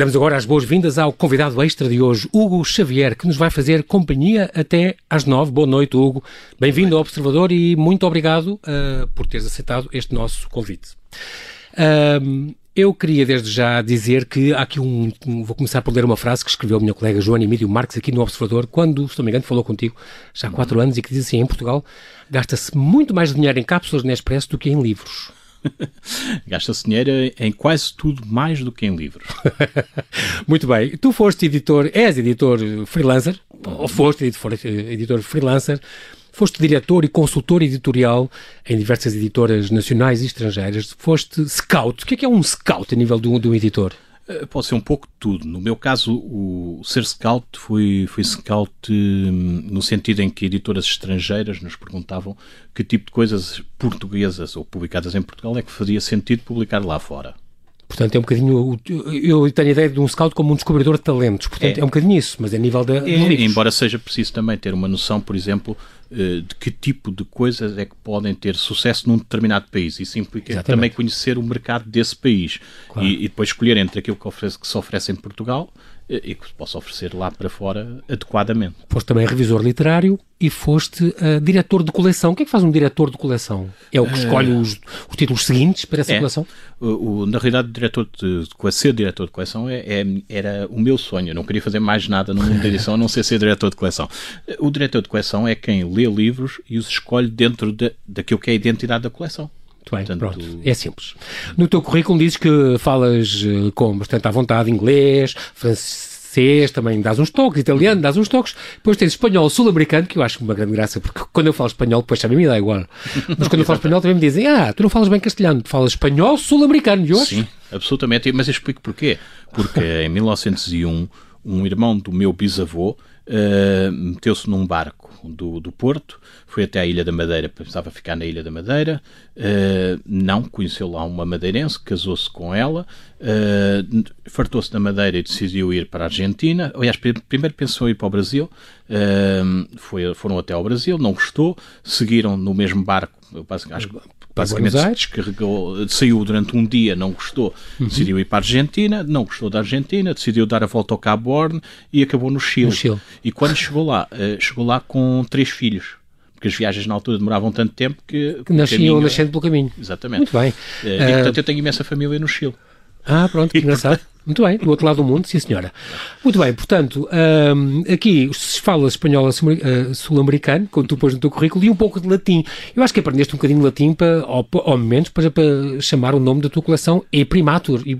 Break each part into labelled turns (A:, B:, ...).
A: Damos agora as boas-vindas ao convidado extra de hoje, Hugo Xavier, que nos vai fazer companhia até às nove. Boa noite, Hugo. Bem-vindo ao Observador e muito obrigado uh, por teres aceitado este nosso convite. Eu queria desde já dizer que há aqui um, Vou começar por ler uma frase que escreveu o meu colega João Emílio Marques aqui no Observador, quando, se não me engano, falou contigo já há quatro anos e que diz assim: em Portugal gasta-se muito mais dinheiro em cápsulas Nespresso do que em livros.
B: Gasta-se dinheiro em quase tudo mais do que em livros.
A: Muito bem. Tu foste editor, és editor freelancer, ou foste editor, freelancer, foste diretor e consultor editorial em diversas editoras nacionais e estrangeiras, foste scout. O que é, que é um scout a nível de um, de um editor?
B: Eh, pode ser um pouco de tudo. No meu caso, o ser scout foi, foi scout hum, no sentido em que editoras estrangeiras nos perguntavam que tipo de coisas portuguesas ou publicadas em Portugal é que fazia sentido publicar lá fora.
A: Portanto, é um bocadinho. Eu tenho a ideia de um scout como um descobridor de talentos. Portanto, é, é um bocadinho isso, mas é a nível da.
B: É, embora seja preciso também ter uma noção, por exemplo, de que tipo de coisas é que podem ter sucesso num determinado país. Isso implica Exatamente. também conhecer o mercado desse país claro. e, e, depois escolher entre aquilo que, oferece, que se oferece em Portugal e que possa oferecer lá para fora adequadamente.
A: Foste também revisor literário e foste uh, diretor de coleção. O que é que faz um diretor de coleção? É o que escolhe uh, os, os, títulos seguintes para essa é. coleção?
B: O, o, na realidade, diretor de, de, ser diretor de coleção é, é, era o meu sonho. Eu não queria fazer mais nada no mundo da edição a não ser ser diretor de coleção. O diretor de coleção é quem lê livros e os escolhe dentro de, daquilo que é a identidade da coleção.
A: Muito bem, Portanto, pronto. É simples. No teu currículo dizes que falas eh, com bastante à vontade inglês, francês, também dás uns toques, italiano, dás uns toques. Depois tens espanhol sul-americano, que eu acho uma grande graça, porque quando eu falo espanhol, depois também me dá igual. Mas quando eu falo espanhol também me dizem, ah, tu não falas bem castelhano, tu falas espanhol sul-americano.
B: Acho. Sim, absolutamente. Mas eu explico porquê. Porque em 1901, um irmão do meu bisavô uh, meteu-se num barco do, do Porto, foi até à Ilha da Madeira, pensava ficar na Ilha da Madeira, uh, não, conheceu lá uma madeirense, casou-se com ela, uh, fartou-se da Madeira e decidiu ir para a Argentina, aliás, primeiro pensou ir para o Brasil, uh, foi, foram até ao Brasil, não gostou, seguiram no mesmo barco, acho que basicamente descarregou, saiu durante um dia, não gostou, uhum. decidiu ir para a Argentina, não gostou da Argentina, decidiu dar a volta ao Cabo Horn e acabou no Chile. no Chile. E quando chegou lá, uh, chegou lá com três filhos porque as viagens na altura demoravam tanto tempo que...
A: Que nasciam caminho... nascendo pelo caminho.
B: Exatamente.
A: Muito bem.
B: Uh, e, portanto, eu tenho imensa família no Chile.
A: Ah, pronto, que engraçado. Muito bem, do outro lado do mundo, sim senhora. Muito bem, portanto, um, aqui se fala espanhol uh, sul-americano, como tu pôs no teu currículo, e um pouco de latim. Eu acho que aprendeste um bocadinho de latim, para, ou, ou menos, para, para chamar o nome da tua coleção E Primatur, e,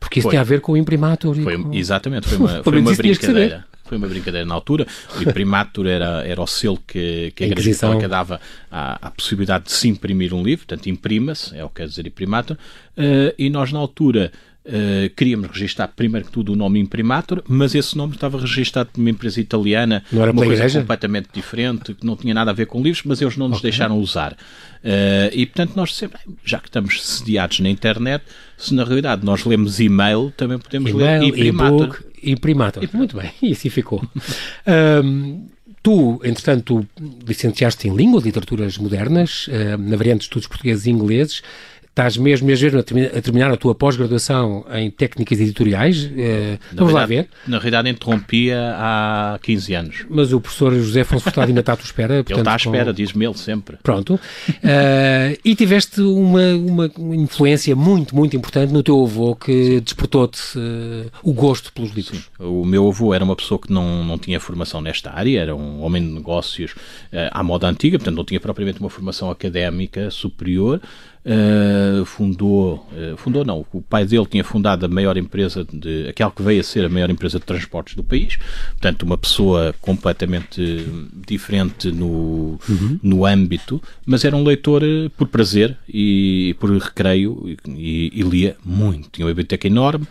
A: porque isso foi. tem a ver com o Imprimatur.
B: Foi,
A: com...
B: Exatamente, foi uma, foi uma brincadeira. Foi uma brincadeira na altura. O imprimatur era, era o selo que, que a, a Igreja Católica dava à, à, possibilidade de se imprimir um livro, portanto, imprima-se, é o que quer dizer imprimatur, uh, e nós na altura Uh, queríamos registrar primeiro que tudo o nome imprimatur, mas esse nome estava registado por uma empresa italiana,
A: não era
B: uma coisa
A: igreja?
B: completamente diferente, que não tinha nada a ver com livros, mas eles não nos okay. deixaram usar. Uh, e portanto nós sempre, já que estamos sediados na internet, se na realidade nós lemos e-mail, também podemos ler imprimatur.
A: imprimatur. Muito bem, e assim ficou. um, Tu, entretanto, licenciaste em língua, literaturas modernas, uh, na variante de estudos portugueses e ingleses, Estás mesmo, mesmo a terminar a tua pós-graduação em técnicas editoriais? Eh, vamos lá ver.
B: Na realidade, interrompia há 15 anos.
A: Mas o professor José Afonso Furtado ainda está à tua espera.
B: Portanto, ele está à espera, com... diz-me ele sempre.
A: Pronto. Uh, e tiveste uma, uma influência muito, muito importante no teu avô que despertou-te uh, o gosto pelos livros. Sim.
B: O meu avô era uma pessoa que não, não tinha formação nesta área, era um homem de negócios uh, à moda antiga, portanto não tinha propriamente uma formação académica superior, Uh, fundou, uh, fundou não, o pai dele tinha fundado a maior empresa, de, aquela que veio a ser a maior empresa de transportes do país, portanto uma pessoa completamente diferente no, uhum. no âmbito, mas era um leitor uh, por prazer e, por recreio e, e, lia muito, tinha uma biblioteca enorme,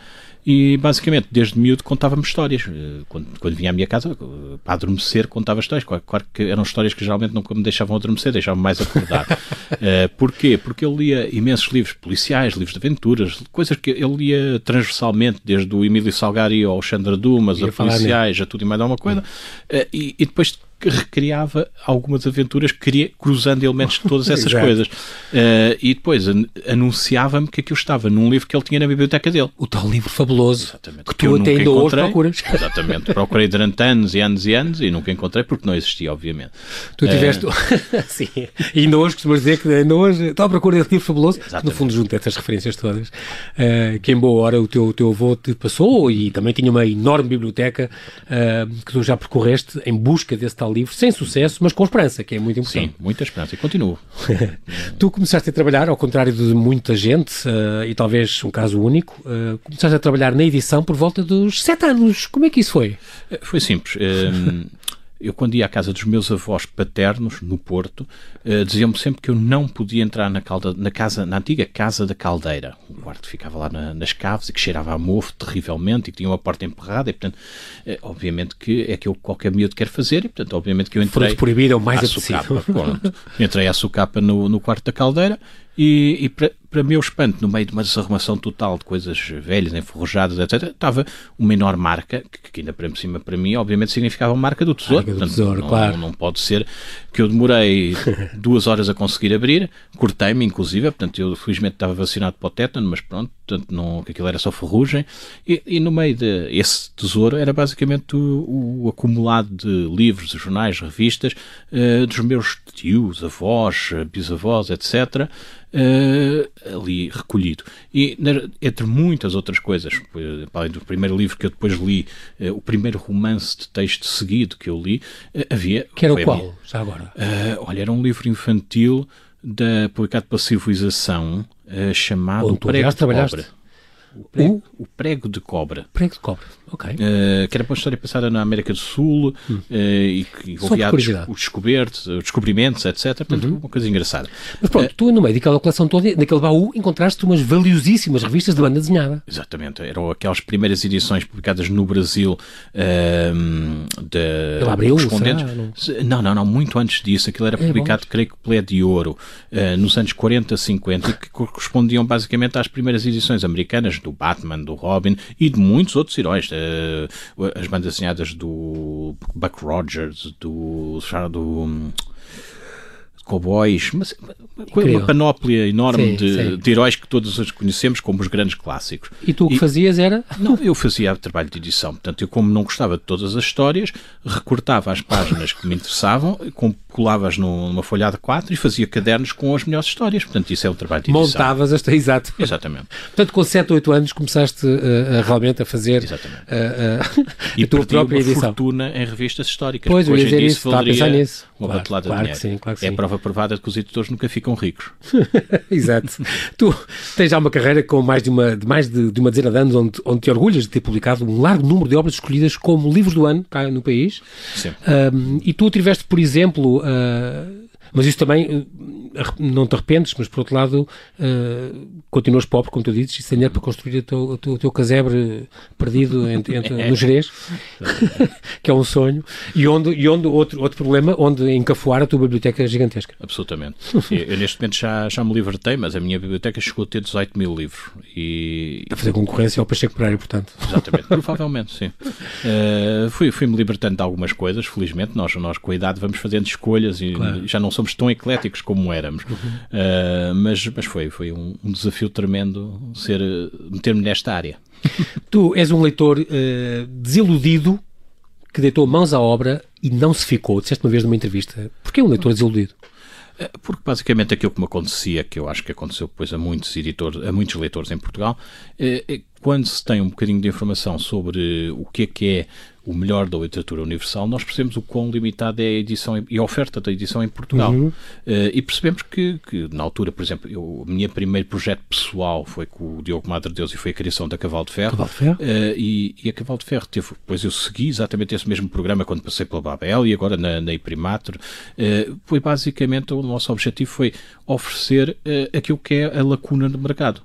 B: e basicamente, desde miúdo, contava-me histórias. Eh, quando, quando vinha à minha casa, eh, para adormecer, contava histórias. Claro, que eram histórias que geralmente não me deixavam adormecer, deixavam mais acordar. uh, porquê? Porque eu lia imensos livros policiais, livros de aventuras, coisas que eu lia transversalmente, desde o Emílio Salgari ao Alexandre Dumas, a policiais, a tudo e mais alguma coisa. Uh, e, e, depois recriava algumas aventuras, cruzando elementos de todas essas coisas. Uh, e depois anunciava-me que aquilo estava num livro que ele tinha na biblioteca dele.
A: O tal livro fabuloso Exatamente. que, que tu até ainda hoje procuras.
B: Exatamente. Procurei durante anos e anos e anos e nunca encontrei porque não existia, obviamente.
A: Tu tiveste... Uh... Sim. E ainda hoje costumas dizer que ainda hoje estou à procura desse livro fabuloso, Exatamente. que no fundo junta essas referências todas, uh, que em boa hora o teu, o teu avô te passou e também tinha uma enorme biblioteca que tu já percorreste em busca desse tal livro, sem sucesso, mas com esperança, que é muito importante.
B: Sim, muita esperança. E continuo.
A: tu começaste a trabalhar, ao contrário de muita gente, uh, e talvez um caso único, uh, começaste a trabalhar na edição por volta dos sete anos. Como é que isso foi?
B: Eh, foi simples. Um, eu quando ia à casa dos meus avós paternos, no Porto, uh, diziam-me sempre que eu não podia entrar na, calda, na, casa, na antiga Casa da Caldeira, um quarto que ficava lá na, nas caves e que cheirava a mofo terrivelmente e que tinha uma porta emperrada e, portanto, uh, obviamente que é que eu qualquer miúdo quer fazer e, portanto, obviamente que eu entrei...
A: Fruto proibido é o mais apetecível.
B: entrei à sucapa no, no quarto da Caldeira e, e para, para meu espanto, no meio de uma desarrumação total de coisas velhas, enferrujadas, etc., estava uma enorme marca, que, que ainda para cima para mim, obviamente, significava uma marca do tesouro.
A: Marca do Portanto, tesouro
B: não,
A: claro.
B: não pode ser que eu demorei duas horas a conseguir abrir, cortei-me, inclusive, portanto, eu felizmente estava vacinado para o tétano, mas pronto, portanto, não, aquilo era só ferrugem, e, e no meio de esse tesouro era basicamente o, o acumulado de livros, jornais, revistas, uh, dos meus tios, avós, bisavós, etc., uh, ali recolhido. E entre muitas outras coisas, além do primeiro livro que eu depois li, uh, o primeiro romance de texto seguido que eu li, havia.
A: Que era o qual, já agora?
B: olha, era um livro infantil da, publicado pela Civilização chamado
A: Onde tu, Prego de Cobre.
B: O prego, o? o prego de cobra.
A: Prego de cobra, ok.
B: Uh, que era uma história passada na América do Sul hum. uh, e que envolvia os descobertos, os descobrimentos, etc. Portanto, uhum. uma coisa engraçada.
A: Mas pronto, uh, tu no meio daquela coleção toda, naquele baú, encontraste umas valiosíssimas revistas de banda desenhada.
B: Exatamente. Eram aquelas primeiras edições publicadas no Brasil uh, de
A: Pela Abril,
B: correspondentes. Não? não, não, muito antes disso. Aquilo era é, publicado, é, creio que, pela de Ouro, nos anos 40, 50, e que correspondiam basicamente às primeiras edições americanas do Batman, do Robin e de muitos outros heróis. Uh, as bandas desenhadas do Buck Rogers, do. do cowboys, mas uma panóplia enorme sim, de, sim. de, heróis que todos os conhecemos como os grandes clássicos.
A: E tu o que fazias era?
B: Não, eu fazia trabalho de edição. Portanto, eu como não gostava de todas as histórias, recortava as páginas que me interessavam, colava-as numa folha de quatro e fazia cadernos com as melhores histórias. Portanto, isso é o trabalho de edição.
A: Montavas esta, exato.
B: Exatamente.
A: Portanto, com 7, 8 anos começaste uh, realmente a fazer
B: Exatamente.
A: Uh, uh, e a tua própria edição.
B: fortuna em revistas históricas.
A: Pois, eu ia dizer isso, estava a pensar nisso.
B: Uma claro, batelada claro de dinheiro. Sim, claro que é sim. prova provada de que os editores nunca ficam ricos.
A: Exato. tu tens já uma carreira com mais de uma, de mais de, de uma dezena de anos onde, onde te orgulhas de ter publicado um largo número de obras escolhidas como livros do ano cá no país.
B: Sim.
A: Um, e tu tiveste, por exemplo, uh, mas isso também eh, não te arrependes, mas por outro lado uh, continuas pobre, como tu dizes, e sem dinheiro para construir o teu, o teu, o teu casebre perdido entre, entre, no Jerez, que é um sonho, e onde, e onde outro, outro problema, onde encafuar a tua biblioteca gigantesca.
B: Absolutamente. eu, eu, neste momento já, já me libertei, mas a minha biblioteca chegou a ter 18 mil livros. E...
A: A fazer concorrência ao Pacheco Pereira, portanto.
B: Exatamente, provavelmente, sim. Uh, fui, fui-me libertando de algumas coisas, felizmente, nós, nós com a idade vamos fazendo escolhas e claro. já não somos tão ecléticos como éramos. Uhum. Uh, mas, mas foi, foi um, um desafio tremendo ser meter-me nesta área.
A: tu és um leitor uh, desiludido que deitou mãos à obra e não se ficou. Disseste uma vez numa entrevista. Porquê um leitor desiludido?
B: Ah, porque basicamente aquilo que me acontecia, que eu acho que aconteceu depois a muitos editores, a muitos leitores em Portugal, é, é quando se tem um bocadinho de informação sobre o que é que é o melhor da literatura universal, nós percebemos o quão limitada é a edição e a oferta da edição em Portugal. Uhum. Uh, e percebemos que, que, na altura, por exemplo, eu, o meu primeiro projeto pessoal foi com o Diogo Madre Deus e foi a criação da Cavalo de Ferro.
A: Cavalo de Ferro.
B: Uh, e, e, a Cavalo de Ferro teve, depois eu segui exatamente esse mesmo programa quando passei pela Babel e agora na, na Iprimatur. Uh, foi basicamente, o nosso objetivo foi oferecer aquilo que é a lacuna no mercado.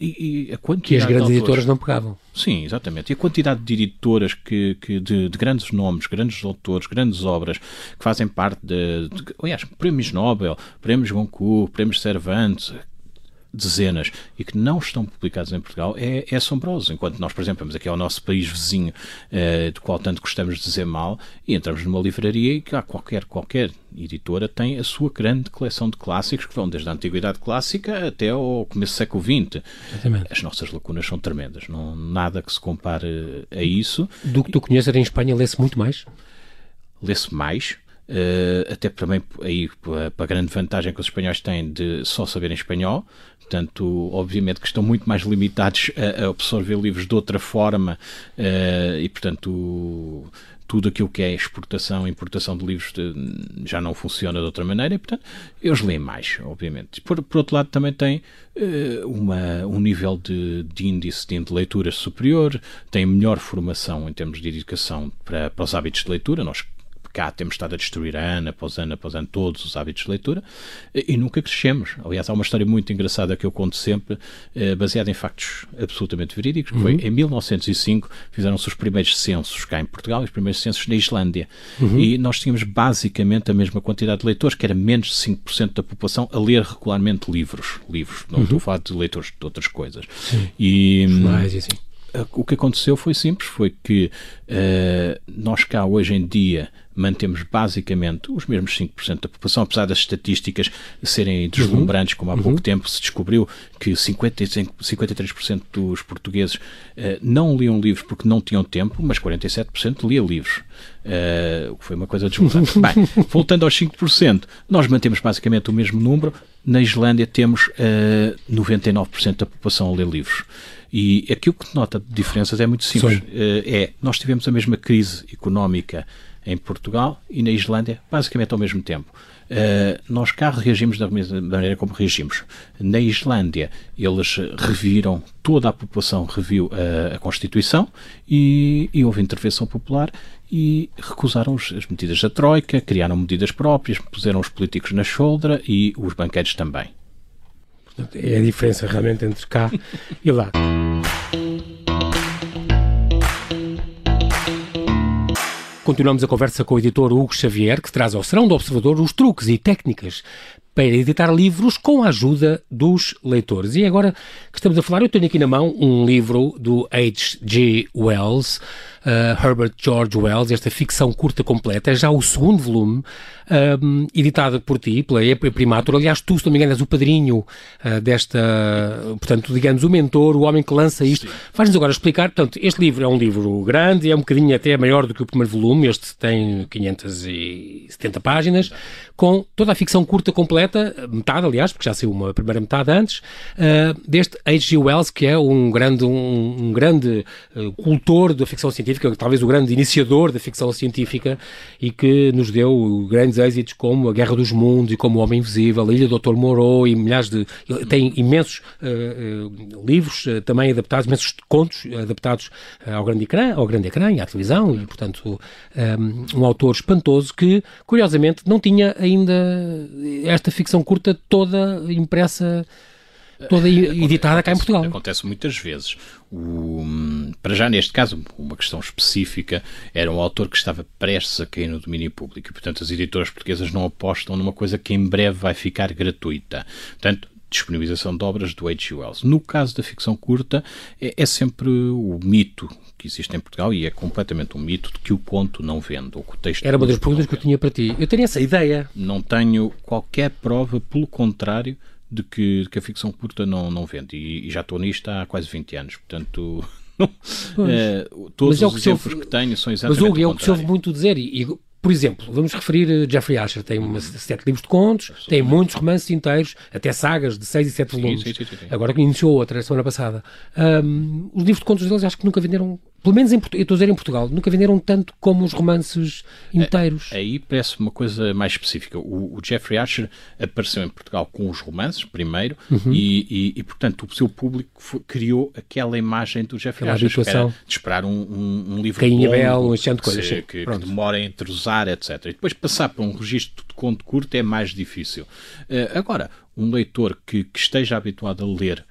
A: E, e a quantidade que as grandes editoras não pegavam.
B: Sim, exatamente. E a quantidade de editoras que, que de, de, grandes nomes, grandes autores, grandes obras que fazem parte de, de aliás, prémios Nobel, prémios Goncourt, prémios Cervantes, dezenas e que não estão publicados em Portugal é, é assombroso. Enquanto nós, por exemplo, vamos aqui ao nosso país vizinho, uh, do qual tanto gostamos de dizer mal, e entramos numa livraria e que qualquer, qualquer editora tem a sua grande coleção de clássicos que vão desde a Antiguidade Clássica até ao começo do século XX. Exatamente. As nossas lacunas são tremendas, não nada que se compare a isso.
A: Do que tu conheces em Espanha, lê-se muito mais?
B: Lê-se mais, Uh, até também aí para a grande vantagem que os espanhóis têm de só saberem espanhol, portanto, obviamente que estão muito mais limitados a, a absorver livros de outra forma uh, e, portanto, tudo aquilo que é exportação e importação de livros de, já não funciona de outra maneira e, portanto, eles leem mais, obviamente. Por, por outro lado, também tem uh, uma, um nível de, de índice de leituras superior, tem melhor formação em termos de educação para, para os hábitos de leitura. Nós cá temos estado a destruir ano após ano após ano todos os hábitos de leitura e nunca crescemos. Aliás, há uma história muito engraçada que eu conto sempre, eh, baseada em factos absolutamente verídicos, que uhum. foi em 1905 fizeram-se os primeiros censos cá em Portugal e os primeiros censos na Islândia. Uhum. E nós tínhamos basicamente a mesma quantidade de leitores, que era menos de 5% da população a ler regularmente livros. Livros, não uhum. estou a falar de leitores de outras coisas.
A: Sim. E, Mais, assim.
B: O que aconteceu foi simples, foi que uh, nós cá hoje em dia mantemos basicamente os mesmos 5% da população, apesar das estatísticas serem deslumbrantes, como há uhum. pouco tempo se descobriu que 55, 53% dos portugueses uh, não liam livros porque não tinham tempo, mas 47% lia livros. Uh, que foi uma coisa deslumbrante. Bem, voltando aos 5%, nós mantemos basicamente o mesmo número. Na Islândia temos uh, 99% da população a ler livros. E aquilo que nota de diferenças é muito simples. Uh, é, nós tivemos a mesma crise económica em Portugal e na Islândia, basicamente ao mesmo tempo. Uh, nós cá reagimos da mesma maneira como reagimos. Na Islândia, eles reviram, toda a população reviu a, a Constituição e, e, houve intervenção popular e recusaram as medidas da Troika, criaram medidas próprias, puseram os políticos na shoulder e os banqueiros também.
A: É a diferença realmente entre cá e lá. Continuamos a conversa com o editor Hugo Xavier, que traz ao Serão do Observador os truques e técnicas para editar livros com a ajuda dos leitores. E agora que estamos a falar, eu tenho aqui na mão um livro do H.G. Wells, uh, Herbert George Wells, esta ficção curta completa, é já o segundo volume, um, editado por ti, pela Primator. Aliás, tu, se não me engano, és o padrinho uh, desta, portanto, digamos, o mentor, o homem que lança isto. Faz-nos agora explicar, portanto, este livro é um livro grande, é um bocadinho até maior do que o primeiro volume, este tem 570 páginas, com toda a ficção curta completa, metade, aliás, porque já saiu uma primeira metade antes, uh, deste H.G. Wells, que é um grande, um, um grande uh, cultor da ficção científica, talvez o grande iniciador da ficção científica e que nos deu grandes êxitos como A Guerra dos Mundos e como O Homem Invisível, A Ilha do Dr. Moreau e milhares de... tem imensos uh, livros também adaptados, imensos contos adaptados ao grande ecrã, ao grande ecrã e à televisão e, portanto, um, um autor espantoso que, curiosamente, não tinha ainda esta ficção curta toda impressa toda editada cá em Portugal.
B: Acontece muitas vezes. O, para já, neste caso, uma questão específica, era um autor que estava prestes a cair no domínio público e, portanto, as editoras portuguesas não apostam numa coisa que em breve vai ficar gratuita. Portanto, disponibilização de obras do H.G. Wells. No caso da ficção curta, é, é, sempre o mito que existe em Portugal e é completamente um mito de que o conto não vende, ou que o texto
A: Era uma das perguntas que eu tinha para ti. Eu tenho essa ideia.
B: Não tenho qualquer prova, pelo contrário, de que, de que a ficção curta não, não vende. E, e já estou nisto há quase 20 anos, portanto... é, todos é os exemplos ouve, que tenho são exatamente
A: Mas, Hugo, é o que se ouve muito dizer, e, e por exemplo, vamos referir uh, Jeffrey Asher, tem uma, sete livros de contos, tem muitos romances inteiros, até sagas de seis e sete volumes. Sim, sim, sim, Agora que iniciou outra, semana passada. Um, os livros de contos deles acho que nunca venderam pelo menos em, eu estou a dizer em Portugal, nunca venderam tanto como os romances inteiros.
B: Aí parece uma coisa mais específica. O, o Jeffrey Archer apareceu em Portugal com os romances, primeiro, uhum. e, e, e, portanto, o seu público foi, criou aquela imagem do Jeffrey aquela Archer espera, de esperar um, um, um livro
A: Cainha Belo, um de coisas.
B: Que, que, que demora a entrosar, etc. E depois passar para um registro de conto curto é mais difícil. Uh, agora, um leitor que, que esteja habituado a ler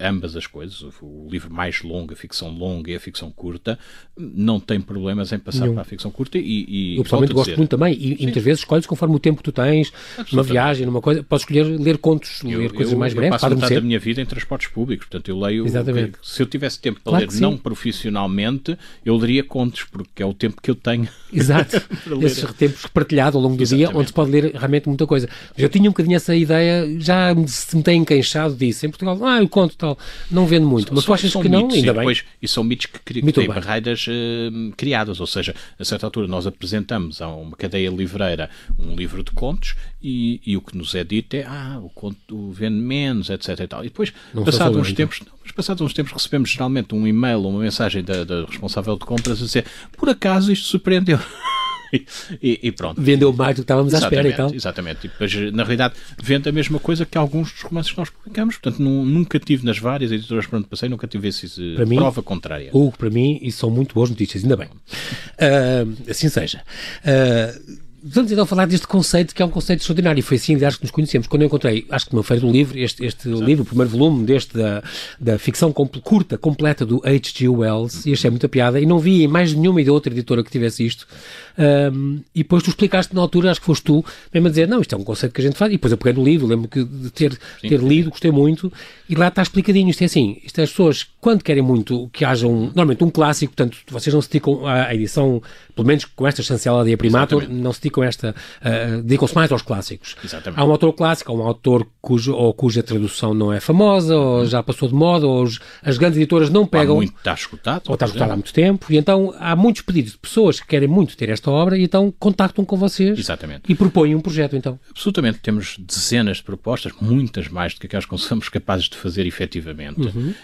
B: ambas as coisas, o livro mais longo, a ficção longa e a ficção curta, não tem problemas em passar Nenhum. para a ficção curta e,
A: e Eu pessoalmente gosto muito também e, e, muitas vezes escolhes conforme o tempo que tu tens, numa viagem, numa coisa, podes escolher ler contos, eu, ler coisas
B: eu,
A: mais breves.
B: Eu passo metade da minha vida em transportes públicos, portanto eu leio,
A: Exatamente.
B: se eu tivesse tempo para claro ler não profissionalmente, eu leria contos, porque é o tempo que eu tenho.
A: Exato, esses tempos partilhados ao longo do Exatamente. dia, onde se pode ler realmente muita coisa. Eu tinha um bocadinho essa ideia, já se me tem encaixado disso, em Portugal, ah, eu conto tal, não vendo muito, mas tu achas que não, ainda bem.
B: E são mitos que, que têm barreiras uh, criadas, ou seja, a certa altura nós apresentamos a uma cadeia livreira um livro de contos e, e o que nos é dito é, ah, o conto vende menos, etc e tal. E depois, não passados uns tempos, não, mas passados uns tempos recebemos geralmente um e-mail ou uma mensagem da, da responsável de compras a dizer, por acaso isto surpreendeu. E, e, pronto.
A: Vendeu mais do que estávamos
B: exatamente,
A: à espera e tal.
B: Exatamente. E depois, na realidade, vende a mesma coisa que alguns dos romances que nós publicamos. Portanto, nunca tive nas várias editoras por onde passei, nunca tive esse, para prova mim, contrária.
A: Hugo, para mim, isso são muito boas notícias, ainda bem. Uh, assim seja. Uh, Vamos então falar deste conceito que é um conceito extraordinário e foi assim, aliás, que nos conhecemos. Quando eu encontrei, acho que numa feira do livro, este, este livro, o primeiro volume deste da, da ficção curta, completa do H.G. Wells, e achei muita piada, e não vi em mais nenhuma outra editora que tivesse isto. Um, e depois tu explicaste na altura, acho que foste tu, mesmo a dizer, não, isto é um conceito que a gente faz, e depois eu peguei no livro, lembro que de ter, sim, ter lido, gostei muito, e lá está explicadinho, isto é assim, isto é as pessoas, quando querem muito que haja um, normalmente um clássico, portanto, vocês não se dedicam à edição, pelo menos com esta chancela de Primator, não se dedicam a esta, uh, dedicam-se mais aos clássicos.
B: Exatamente.
A: Há um autor clássico, há um autor cujo, ou cuja tradução não é famosa, ou já passou de moda, ou os, as grandes editoras não pegam... Há
B: muito, está escutado.
A: Ou está escutado há muito tempo, e então há muitos pedidos de pessoas que querem muito ter esta obra, e então contactam com vocês
B: Exatamente.
A: e propõem um projeto, então.
B: Absolutamente. Temos dezenas de propostas, muitas mais do que aquelas que somos capazes de fazer efetivamente. Uhum. Uh,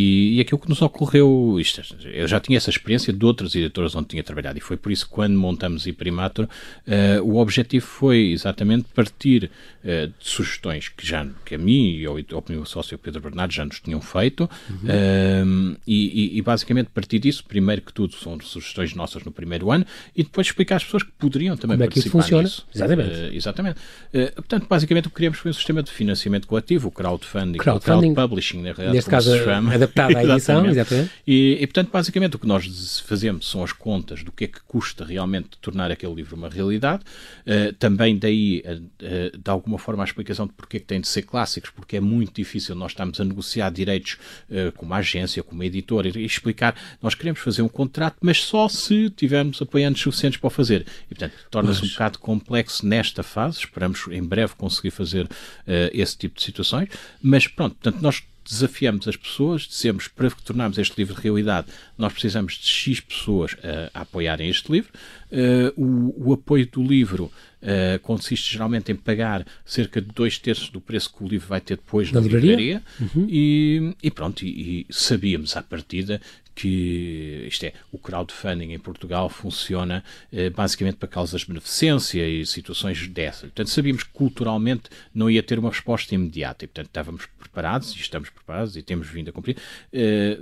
B: e, e aquilo que nos ocorreu, isto, eu já tinha essa experiência de outras editoras onde tinha trabalhado e foi por isso que quando montamos Imprimatur, uh, o objetivo foi exatamente partir uh, de sugestões que já que a mim e ao, ao meu sócio Pedro Bernardo já nos tinham feito uhum. e, e, e basicamente partir disso, primeiro que tudo são sugestões nossas no primeiro ano e depois explicar às pessoas que poderiam também
A: Como
B: é que
A: isso funciona?
B: Nisso.
A: Exatamente. Uh,
B: exatamente. Uh, portanto, basicamente o que criamos foi um sistema de financiamento coletivo, o crowdfunding, crowdfunding, o crowdpublishing, na realidade,
A: neste caso adaptado à edição, exatamente.
B: E, e, portanto, basicamente o que nós fazemos são as contas do que é que custa realmente tornar aquele livro uma realidade, uh, também daí, de alguma forma, a explicação de porque é que tem de ser clássicos, porque é muito difícil nós estamos a negociar direitos com uma agência, com uma editora, e explicar, nós queremos fazer um contrato, mas só se tivermos apoiantes suficientes para o fazer. E, portanto, torna-se um bocado complexo nesta fase. Esperamos em breve conseguir fazer uh, esse tipo de situações. Mas pronto, portanto, nós desafiamos as pessoas, dizemos para tornarmos este livro de realidade, nós precisamos de X pessoas uh, a apoiarem este livro. Uh, o, o, apoio do livro uh, consiste geralmente em pagar cerca de dois terços do preço que o livro vai ter depois na, na livraria. livraria. Uhum. E, e, pronto, e, e, sabíamos à partida que isto é, o crowdfunding em Portugal funciona eh, basicamente para causas de beneficência e situações dessas. Portanto, sabíamos que culturalmente não ia ter uma resposta imediata e, portanto, estávamos preparados e estamos preparados e temos vindo a cumprir. Eh,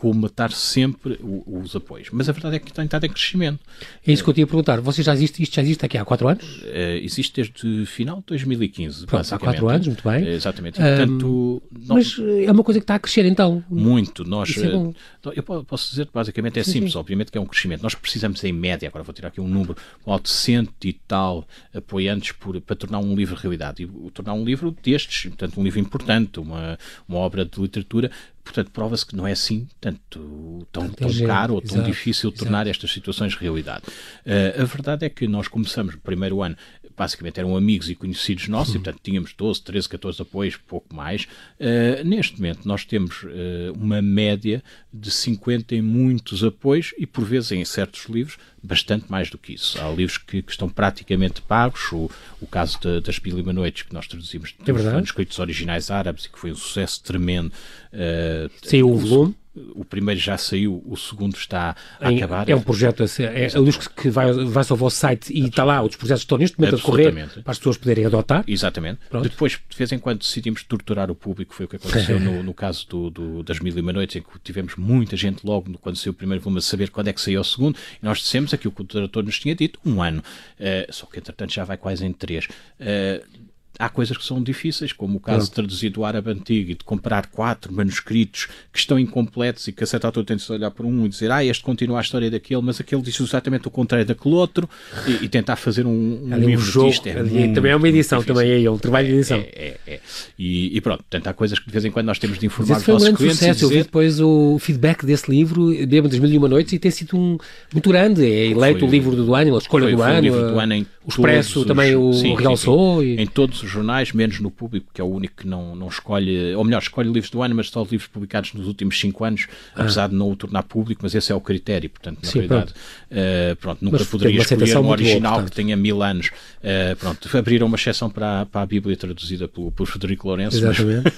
B: colmatar sempre o, os apoios. Mas a verdade é que tem estado em crescimento.
A: É isso que eu tinha a perguntar. Você já existe, isto já existe aqui há quatro anos?
B: Uh, existe desde final de 2015.
A: Pronto, há quatro anos, muito bem. Uh,
B: exatamente. portanto,
A: um, mas é uma coisa que está a crescer então?
B: Muito. Nós, é eu posso dizer que basicamente é sim, simples, sim. obviamente que é um crescimento. Nós precisamos em média, agora vou tirar aqui um número, de cento e tal apoiantes por, para tornar um livro realidade. E tornar um livro destes, portanto um livro importante, uma, uma obra de literatura, Portanto, prova-se que não é assim tanto tão, tão caro ou tão exato, difícil tornar exato. estas situações realidade. Uh, a verdade é que nós começamos no primeiro ano, basicamente eram amigos e conhecidos nossos, e portanto tínhamos 12, 13, 14 apoios, pouco mais. Uh, neste momento nós temos uh, uma média de 50 e muitos apoios e por vezes em certos livros bastante mais do que isso. Há livros que, que estão praticamente pagos, o, o caso de, das Pílima Noites, que nós traduzimos
A: é dos
B: manuscritos originais árabes e que foi um sucesso tremendo. Uh,
A: Saiu o volume?
B: O primeiro já saiu, o segundo está a em, acabar.
A: É um projeto, é, é um disco que vai, vai ao vosso site e está lá, os projetos estão neste momento a correr para as pessoas poderem adotar.
B: Exatamente. Pronto. Depois, de vez em quando, decidimos torturar o público, foi o que aconteceu no, no, caso do, do, das Mil e Uma Noites, em que tivemos muita gente logo quando saiu o primeiro volume a saber quando é que saiu o segundo, e nós dissemos aquilo que o tradutor nos tinha dito, um ano. Uh, só que, entretanto, já vai quase em três. Uh, há coisas que são difíceis, como o caso de traduzir do árabe antigo e de comprar quatro manuscritos que estão incompletos e que a certa altura tem de se olhar por um e dizer, ah, este continua a história daquele, mas aquele diz exatamente o contrário daquele outro e, e tentar fazer um, um livro
A: um jogo, é ali, também é uma edição, também é um trabalho de edição.
B: É, é, é. E, e, pronto, portanto, há coisas que de vez em quando nós temos de informar
A: os nossos um clientes. Sucesso. Dizer... Eu vi depois o feedback desse livro, mesmo das Mil e Uma Noites, e tem sido um, muito grande. É eleito foi, o livro do ano, a escolha
B: foi,
A: do,
B: foi
A: ano,
B: livro do ano. Em
A: o Expresso também o sim, realçou.
B: Sim, sim. E... Em todos os jornais, menos no público, que é o único que não, não escolhe, ou melhor, escolhe livros do ano, mas só livros publicados nos últimos cinco anos, ah. apesar de não o tornar público, mas esse é o critério. Portanto, na realidade, pronto, uh, pronto nunca mas poderia escolher um original boa, que tenha mil anos. Uh, pronto, abriram uma exceção para, para a Bíblia traduzida por, por Frederico Lourenço. Exatamente.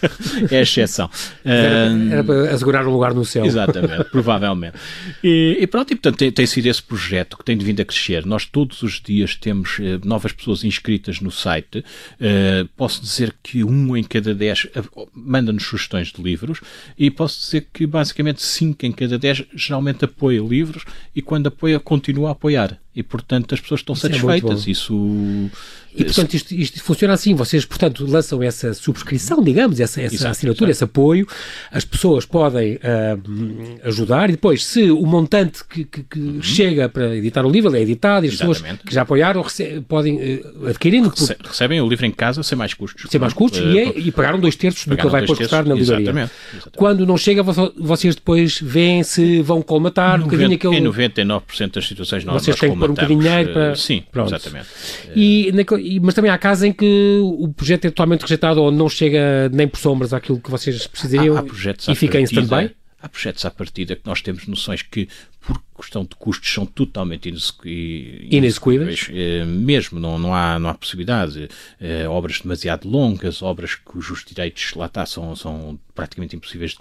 B: é a exceção.
A: Era, era, para assegurar um lugar no céu.
B: Exatamente, provavelmente. E, e, pronto, e portanto tem, tem, sido esse projeto que tem vindo a crescer. Nós todos os dias temos uh, novas pessoas inscritas no site. Uh, posso dizer que um em cada dez manda-nos sugestões de livros e posso dizer que basicamente cinco em cada dez geralmente apoia livros e quando apoia continua a apoiar e portanto as pessoas estão Isso é satisfeitas. É Isso
A: e portanto isto, isto, funciona assim. Vocês portanto lançam essa subscrição, digamos, essa, essa exato, assinatura, exato. esse apoio. As pessoas podem uh, ajudar e depois, se o montante que, que, que uhum. chega para editar o livro é editado e as Exatamente. pessoas que já apoiaram podem uh, adquirir
B: Rece recebem o livro em casa sem mais custos.
A: Sem mais custos uh, e, é, e pagaram dois terços do que ele vai depois custar na livraria. Exatamente, exatamente. Quando não chega, vocês depois veem se vão colmatar 90, um bocadinho aquele.
B: Em 99% das situações nós
A: Vocês têm pôr um bocadinho de dinheiro para.
B: Sim, Pronto. exatamente.
A: E, mas também há casos em que o projeto é totalmente rejeitado ou não chega nem por sombras àquilo que vocês precisariam há, há e fica em stand-by?
B: Há projetos à partida que nós temos noções que por questão de custos são totalmente inexecuíveis. Eh, mesmo, não, não, há, não há possibilidade. Eh, obras demasiado longas, obras cujos direitos lá está são, são praticamente impossíveis de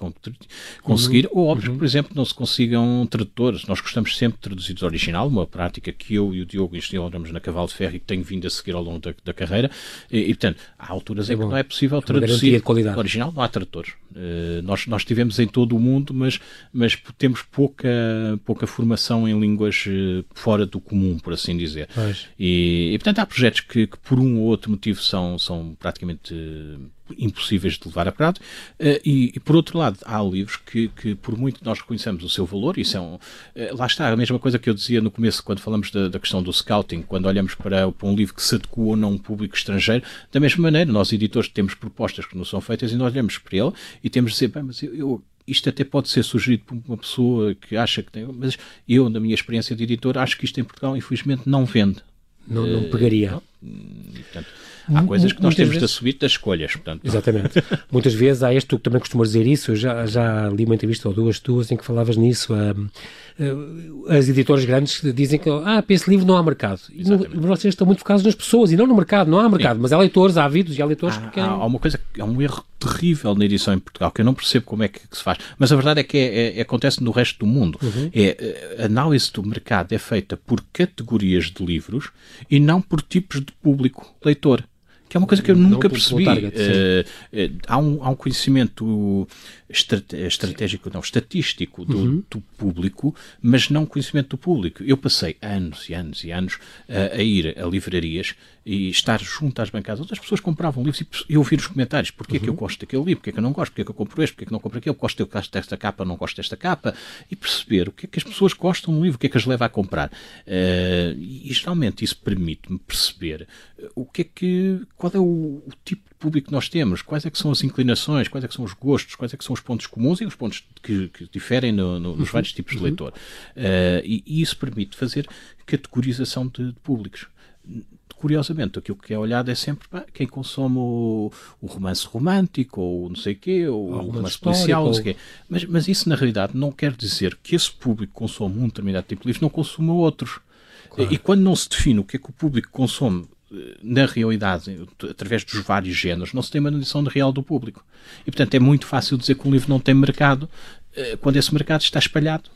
B: conseguir, uhum. ou obras uhum. que, por exemplo, não se consigam tradutores. Nós gostamos sempre de traduzir do original, uma prática que eu e o Diogo instalamos na Cavalo de Ferro e que tenho vindo a seguir ao longo da, da carreira. E, e, portanto, há alturas é em que não é possível é traduzir o original, não há tradutores. Uh, nós, nós tivemos em todo o mundo, mas, mas temos pouca, pouca formação em línguas uh, fora do comum, por assim dizer. E, e, portanto, há projetos que, que, por um ou outro motivo são, são praticamente uh, impossíveis de levar a prato. E, e, por outro lado, há livros que, que, por muito nós reconheçamos o seu valor, isso é um, lá está, a mesma coisa que eu dizia no começo, quando falamos da, da questão do scouting, quando olhamos para, para, um livro que se adequa ou não a um público estrangeiro, da mesma maneira, nós editores temos propostas que não são feitas e nós olhamos para ele e temos de dizer, bem, mas eu, eu isto até pode ser sugerido por uma pessoa que acha que tem, mas eu, na minha experiência de editor, acho que isto em Portugal, infelizmente, não vende.
A: Não, não pegaria.
B: Não, portanto, há coisas que nós temos vezes... de assumir das escolhas. Portanto,
A: Exatamente. Muitas vezes há este, tu que também costumas dizer isso, eu já, já li uma entrevista ou duas tuas em que falavas nisso. Um, eh, as editoras grandes dizem que ah, para esse livro não há mercado. No, vocês estão muito focados nas pessoas e não no mercado, não há mercado, Sim. mas há leitores ávidos e há leitores
B: há,
A: que querem...
B: Há uma coisa, há um erro terrível na edição em Portugal, que eu não percebo como é que, que se faz, mas a verdade é que é, é, acontece no resto do mundo. Uhum. É, a análise do mercado é feita por categorias de livros e não por tipos de público leitor que é uma coisa que eu nunca percebi. Target, uh, uh, há, um, há um conhecimento estratégico, não, estatístico do, uhum. do, público, mas não conhecimento do público. Eu passei anos e anos e anos uh, a ir a livrarias e estar junto às bancadas. Outras pessoas compravam livros e, e ouvir os comentários. Porquê uhum. que eu uhum. gosto daquele livro? Porquê que eu não gosto? Porquê que eu compro este? Porquê que não compro aquele? Gosto desta capa? Não gosto desta capa? E perceber o que é que as pessoas gostam do livro, o que é que as leva a comprar. E geralmente isso permite-me perceber o que é que, qual é o, o tipo público que nós temos, quais é que são as inclinações, quais é que são os gostos, quais é que são os pontos comuns e os pontos que, que diferem no, no, nos uhum. vários tipos de uhum. leitor. Uh, e, e, isso permite fazer categorização de, de, públicos. Curiosamente, aquilo que é olhado é sempre pá, quem consome o, o, romance romântico, ou não sei o quê, ou o romance, romance policial, não sei quê. Mas, mas isso, na realidade, não quer dizer que esse público consome um determinado tipo de livro não consuma outros. Claro. E quando não se define o que é que o público consome na realidade, através dos vários géneros, não se tem uma noção real do público. E, portanto, é muito fácil dizer que um livro não tem mercado eh, quando esse mercado está espalhado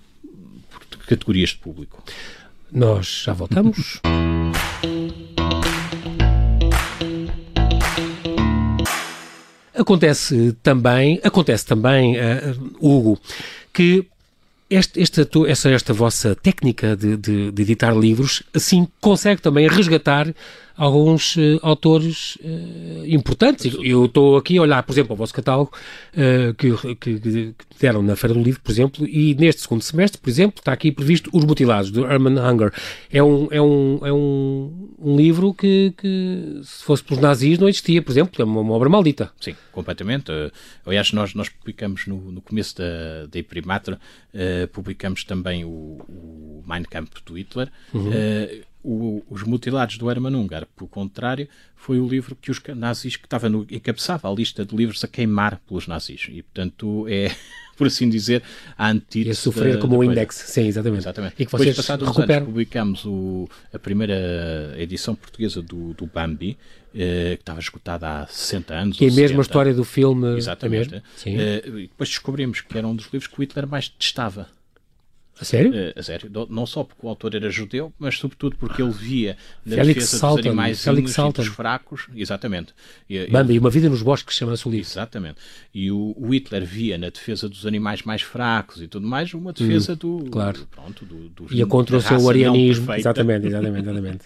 B: por categorias de público.
A: Nós já voltamos. Acontece também, acontece também, uh, Hugo, que este, esta, esta, esta vossa técnica de, de, de, editar livros, assim, consegue também resgatar alguns uh, autores uh, importantes. Eu estou aqui a olhar, por exemplo, ao vosso catálogo uh, que, que, que, deram na Feira do Livro, por exemplo, e neste segundo semestre, por exemplo, está aqui previsto Os Mutilados, do Herman Hunger. É um, é um, é um, um livro que, que, se fosse pelos nazis, não existia, por exemplo, é uma, uma obra maldita.
B: Sim, completamente. aliás, nós, nós publicamos no, no começo da, da Imprimatur, publicamos também o, o Mein Kampf do Hitler. Uhum o, os Mutilados do Hermann Ungar, por contrário, foi o livro que os nazis, que estava no, encabeçava a lista de livros a queimar pelos nazis. E, portanto, é, por assim dizer, a antítese.
A: E sofrer como um index, sim, exatamente.
B: exatamente. E que vocês Depois, passados recuperam... anos, publicamos o, a primeira edição portuguesa do, do Bambi, eh, que estava esgotada há 60 anos.
A: Que é a mesma história do filme.
B: É Exatamente. É eh, e depois descobrimos que era um dos livros que o Hitler mais testava.
A: A sério?
B: Uh, a sério. Não só porque o autor era judeu, mas sobretudo porque ele via na Félix defesa Salton, dos animais Félix e dos fracos. Exatamente.
A: E, Bambi, Uma Vida nos Bosques, chama-se o livro.
B: Exatamente. E o, o, Hitler via na defesa dos animais mais fracos e tudo mais uma defesa hum, do...
A: Claro.
B: Pronto, do, do,
A: Ia contra o seu arianismo. Exatamente, exatamente, exatamente.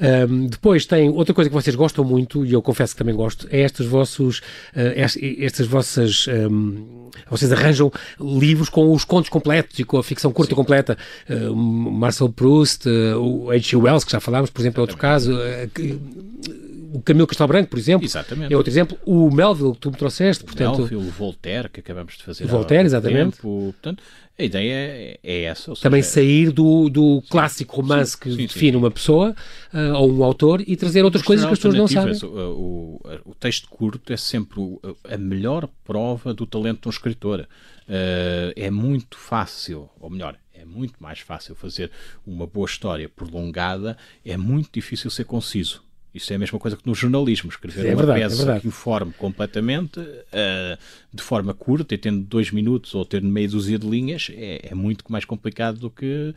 A: um, depois tem outra coisa que vocês gostam muito, e eu confesso que também gosto, é estes vossos... Uh, estas vossas... Um, vocês arranjam livros com os contos completos e com a ficção curta Sim. completa. Uh, Marcel Proust, uh, o H.G. Wells, que já falámos, por exemplo, é outro caso. Uh, o Camilo Castelo Branco, por exemplo,
B: exatamente.
A: é outro exemplo. O Melville, que tu me trouxeste, portanto...
B: Melville, o Voltaire, que acabamos de fazer
A: Voltaire, exatamente.
B: Tempo. Portanto, a ideia é, é essa.
A: Também sair do, do clássico romance sim, que sim, define sim. uma pessoa uh, ou um autor e trazer outras coisas que as pessoas não sabem.
B: O, o, o, texto curto é sempre a melhor prova do talento de um escritor. Uh, é muito fácil, ou melhor, é muito mais fácil fazer uma boa história prolongada, é muito difícil ser conciso. Isso é a mesma coisa que no jornalismo, escrever é uma verdade, é peça é que informe completamente, uh, de forma curta, e tendo dois minutos ou ter meia dúzia de linhas, é, é, muito mais complicado do que,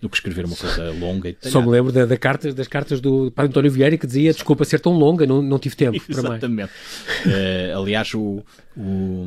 B: do que escrever uma coisa longa e
A: Só me lembro da, da carta, das cartas do Padre António Vieira que dizia desculpa ser tão longa, não, não tive tempo para
B: mais. Exatamente. uh, aliás, o, o,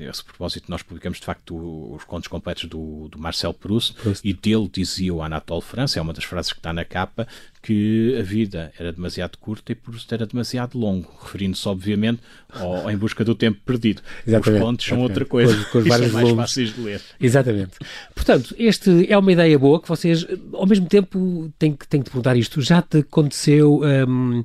B: a esse propósito, nós publicamos de facto os contos completos do, do Marcel Proust, Proust, e dele dizia o Anatole France, é uma das frases que está na capa, que a vida era demasiado curta e Proust era demasiado longo, referindo-se obviamente ao, Em Busca do Tempo Perdido. Exatamente, os contos são outra coisa, com, com os vários são mais volumes. fáceis de ler.
A: Exatamente. Portanto, este é uma ideia boa que vocês, ao mesmo tempo, têm que, te perguntar isto, já te aconteceu... Um,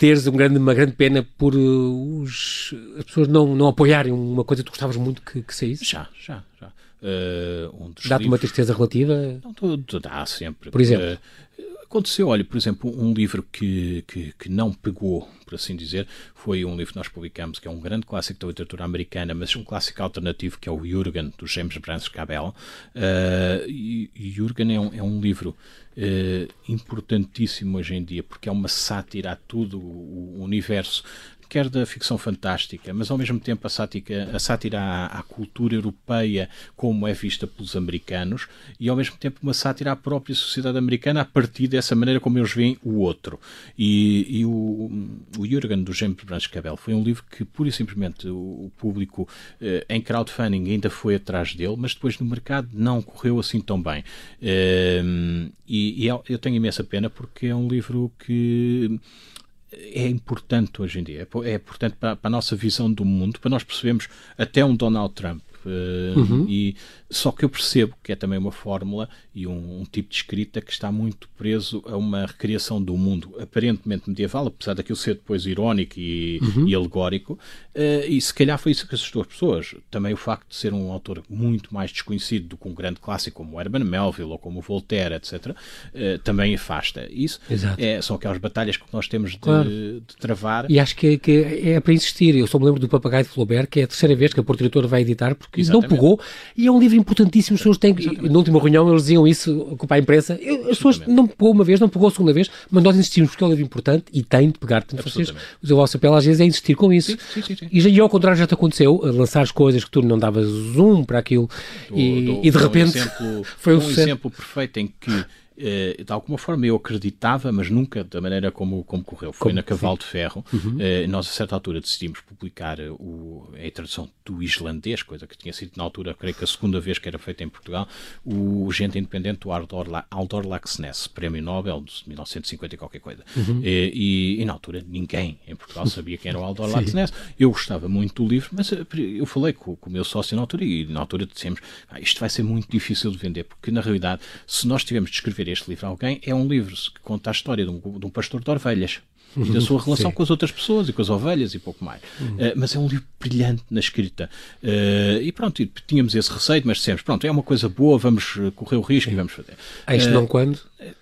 A: teres um grande, uma grande pena por uh, os, as pessoas não, não apoiarem uma coisa que tu gostavas muito que, que saísse?
B: Já, já, já. Uh,
A: um Dá-te uma tristeza relativa?
B: Não, tudo, dá sempre.
A: Por exemplo?
B: Uh, aconteceu, olha, por exemplo, um livro que, que, que, não pegou, por assim dizer, foi um livro que nós publicamos, que é um grande clássico da literatura americana, mas um clássico alternativo, que é o Jürgen, do James Branch Cabell. Uh, e, Jürgen é um, é um livro uh, importantíssimo hoje em dia, porque é uma sátira a tudo o, o universo quer da ficção fantástica, mas ao mesmo tempo a sátira, a sátira à, à, cultura europeia como é vista pelos americanos e ao mesmo tempo uma sátira à própria sociedade americana a partir dessa maneira como eles veem o outro. E, e o, o Jürgen do James Branch Cabell foi um livro que pura e simplesmente o, público eh, em crowdfunding ainda foi atrás dele, mas depois no mercado não correu assim tão bem. Eh, e, e eu tenho imensa pena porque é um livro que é importante hoje em dia, é, é importante para, para, a nossa visão do mundo, para nós percebermos até um Donald Trump. Uh, uhum. e só que eu percebo que é também uma fórmula e um, um, tipo de escrita que está muito preso a uma recriação do mundo aparentemente medieval, apesar daquilo ser depois irónico e, uhum. e alegórico, uh, e se calhar foi isso que assustou as pessoas. Também o facto de ser um autor muito mais desconhecido do que um grande clássico como Herman Melville ou como Voltaire, etc., uh, eh, também afasta. Isso é, são aquelas batalhas que nós temos de, claro. de travar.
A: E acho que, que, é para insistir. Eu só me lembro do Papagaio de Flaubert, que é a terceira vez que a Editora vai editar, porque Exatamente. não pegou, e é um livro importantíssimo. As pessoas têm. Na última reunião eles diziam isso com a imprensa. As pessoas não pegou uma vez, não pegou a segunda vez, mas nós insistimos porque é um livro importante e tem de pegar. Portanto, vocês, o vosso papel às vezes é insistir com isso. Sim, sim, sim, e, e ao contrário já te aconteceu, lançar as coisas que tu não davas zoom para aquilo do, e, do, e, de repente
B: um exemplo,
A: foi um,
B: um exemplo perfeito em que uh, de alguma forma eu acreditava, mas nunca da maneira como, como correu. Foi como? na Cavalo de Ferro. Uhum. Uh, nós, a certa altura, decidimos publicar o, a tradução do islandês, coisa que tinha sido na altura, creio que a segunda vez que era feita em Portugal, o Gente Independente, o Aldor, Aldor Laxness, Prémio Nobel de 1950 e qualquer coisa. Uhum. E, e, e, na altura ninguém em Portugal sabia quem era o Aldor Laxness. Eu gostava muito do livro, mas eu falei com, com o meu sócio na altura e na altura dissemos ah, isto vai ser muito difícil de vender, porque na realidade, se nós tivermos de escrever este livro. A alguém, é um livro que conta a história de um, de um pastor de ovelhas e da sua relação Sim. com as outras pessoas e com as ovelhas e pouco mais. Uh, mas é um livro brilhante na escrita. Uh, e pronto, tínhamos esse receio, mas dissemos, pronto, é uma coisa boa, vamos correr o risco Sim. e vamos fazer.
A: Este uh, não quando?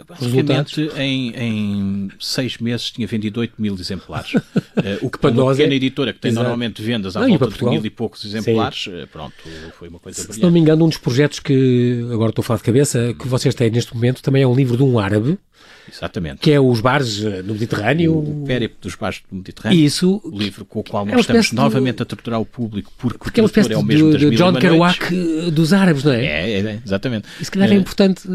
B: Basicamente, em, em seis meses tinha vendido 8 mil exemplares. o que para uma pequena é... editora que tem Exato. normalmente vendas à não, volta de mil e poucos exemplares, Sim. pronto, foi uma coisa
A: Se,
B: brilhante.
A: se não me engano, um dos projetos que, agora estou a falar de cabeça, que vocês têm neste momento também é um livro de um árabe,
B: Exatamente.
A: Que é os bares eh, no Mediterrâneo.
B: O, Périplo dos bares do Mediterrâneo.
A: Isso.
B: O livro com o qual é nós é estamos novamente a torturar o público porque,
A: porque o é, é o mesmo de, das John Kerouac eh, dos árabes, não é?
B: É, é, é exatamente.
A: E se calhar é, é importante.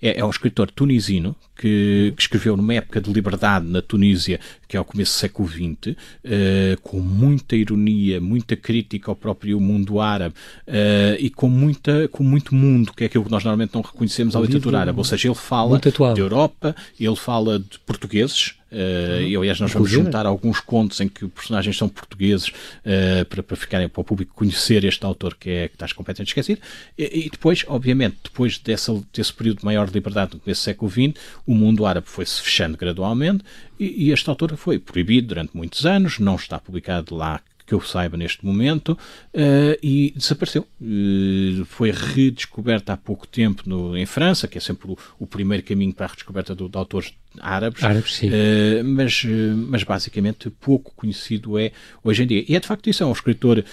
B: É, é um escritor tunisino que, que, escreveu numa época de liberdade na Tunísia, que é ao começo do século XX, uh, com muita ironia, muita crítica ao próprio mundo árabe uh, e com, muita, com muito mundo, que é aquilo que nós normalmente não reconhecemos à literatura árabe. Ou seja, ele fala de Europa, ele fala de portugueses, Uh, e aliás, nós vamos juntar alguns contos em que os personagens são portugueses uh, para, para ficarem para o público conhecer este autor que, é, que está completamente esquecido. E, e depois, obviamente, depois dessa, desse período de maior liberdade nesse século XX, o mundo árabe foi-se fechando gradualmente e, e este autor foi proibido durante muitos anos, não está publicado lá que eu saiba neste momento, uh, e desapareceu. Uh, foi redescoberta há pouco tempo no, em França, que é sempre o, o primeiro caminho para a redescoberta de, de autores árabes,
A: árabes sim.
B: Uh, mas, mas basicamente pouco conhecido é hoje em dia. E é de facto isso, é um escritor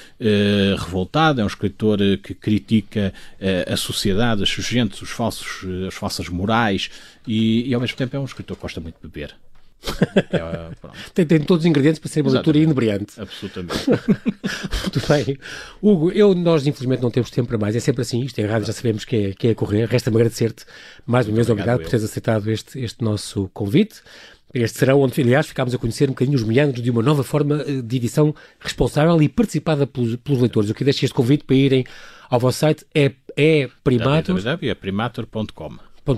B: revoltado, é um escritor que critica a sociedade, as sujeitos, os falsos, as falsas morais, e, e ao mesmo tempo é um escritor que gosta muito de beber.
A: É, tem, tem, todos os ingredientes para ser uma leitura inebriante.
B: Absolutamente.
A: Muito bem. Hugo, eu, nós infelizmente não temos tempo para mais. É sempre assim. Isto é errado, já sabemos que é, que é a correr. Resta-me agradecer-te mais uma vez. Obrigado, obrigado por teres aceitado este, este nosso convite. Este será onde, aliás, ficámos a conhecer um bocadinho os meandros de uma nova forma eh, de edição responsável e participada pelos, pelos leitores. Eu que deixo este convite para irem ao vosso site. É, é Primator.
B: É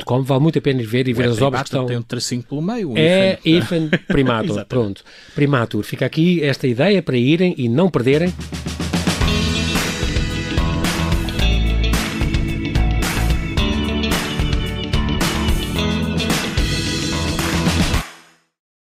A: Com, vale muito a pena ir ver e ver as obras que estão.
B: Tem um tracinho pelo meio.
A: Um é Ifan Primator. Pronto. Primator. Fica aqui esta ideia para irem e não perderem.